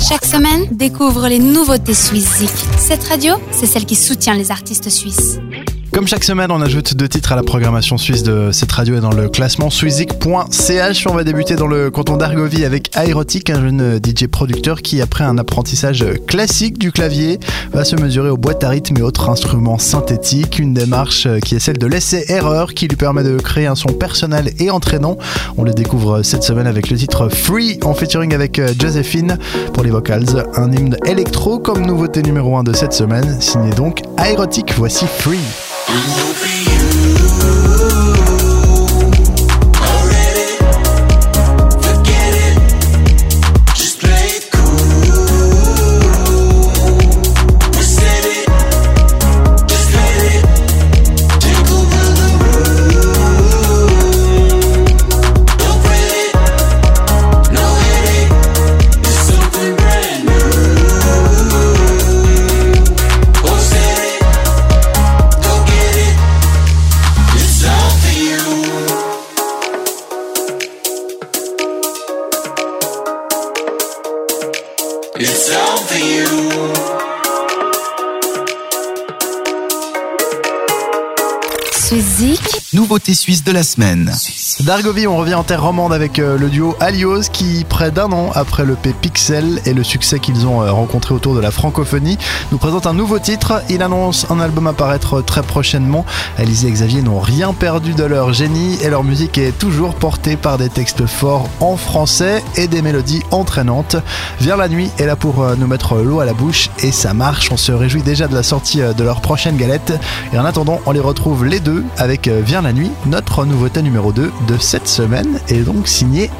Chaque semaine, découvre les nouveautés suisses Cette radio, c'est celle qui soutient les artistes suisses. Comme chaque semaine, on ajoute deux titres à la programmation suisse de cette radio et dans le classement swizik.ch. On va débuter dans le canton d'Argovie avec Aerotic, un jeune DJ producteur qui, après un apprentissage classique du clavier, va se mesurer aux boîtes à rythme et autres instruments synthétiques. Une démarche qui est celle de l'essai-erreur qui lui permet de créer un son personnel et entraînant. On le découvre cette semaine avec le titre Free en featuring avec Josephine pour les vocals. Un hymne électro comme nouveauté numéro 1 de cette semaine, signé donc Aerotic. Voici Free. Thank you. It's all for you. Nouveauté suisse de la semaine. D'Argovie, on revient en terre romande avec euh, le duo Alios qui, près d'un an après le P Pixel et le succès qu'ils ont euh, rencontré autour de la francophonie, nous présente un nouveau titre. Il annonce un album à paraître très prochainement. Alizé et Xavier n'ont rien perdu de leur génie et leur musique est toujours portée par des textes forts en français et des mélodies entraînantes. Viens la nuit est là pour euh, nous mettre l'eau à la bouche et ça marche. On se réjouit déjà de la sortie de leur prochaine galette. Et en attendant, on les retrouve les deux avec euh, Vient la nuit, notre nouveauté numéro 2 de cette semaine est donc signé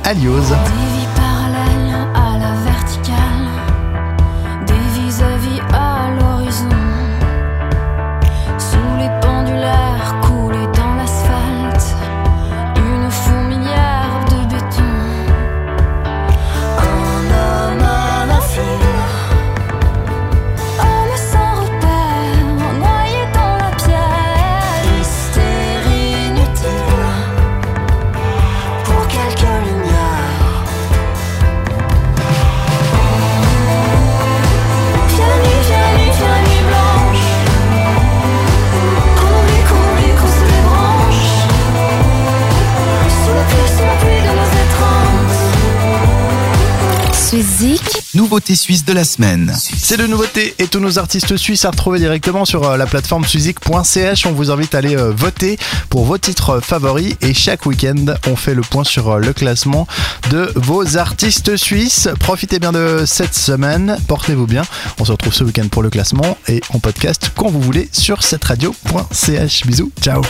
Alios. Nouveauté suisse de la semaine. C'est de nouveautés et tous nos artistes suisses à retrouver directement sur euh, la plateforme suizik.ch. On vous invite à aller euh, voter pour vos titres favoris et chaque week-end on fait le point sur euh, le classement de vos artistes suisses. Profitez bien de cette semaine, portez-vous bien. On se retrouve ce week-end pour le classement et en podcast quand vous voulez sur cette radio.ch. Bisous, ciao.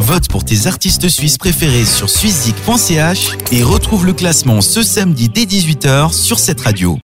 Vote pour tes artistes suisses préférés sur suizik.ch et retrouve le classement ce samedi dès 18h sur cette radio.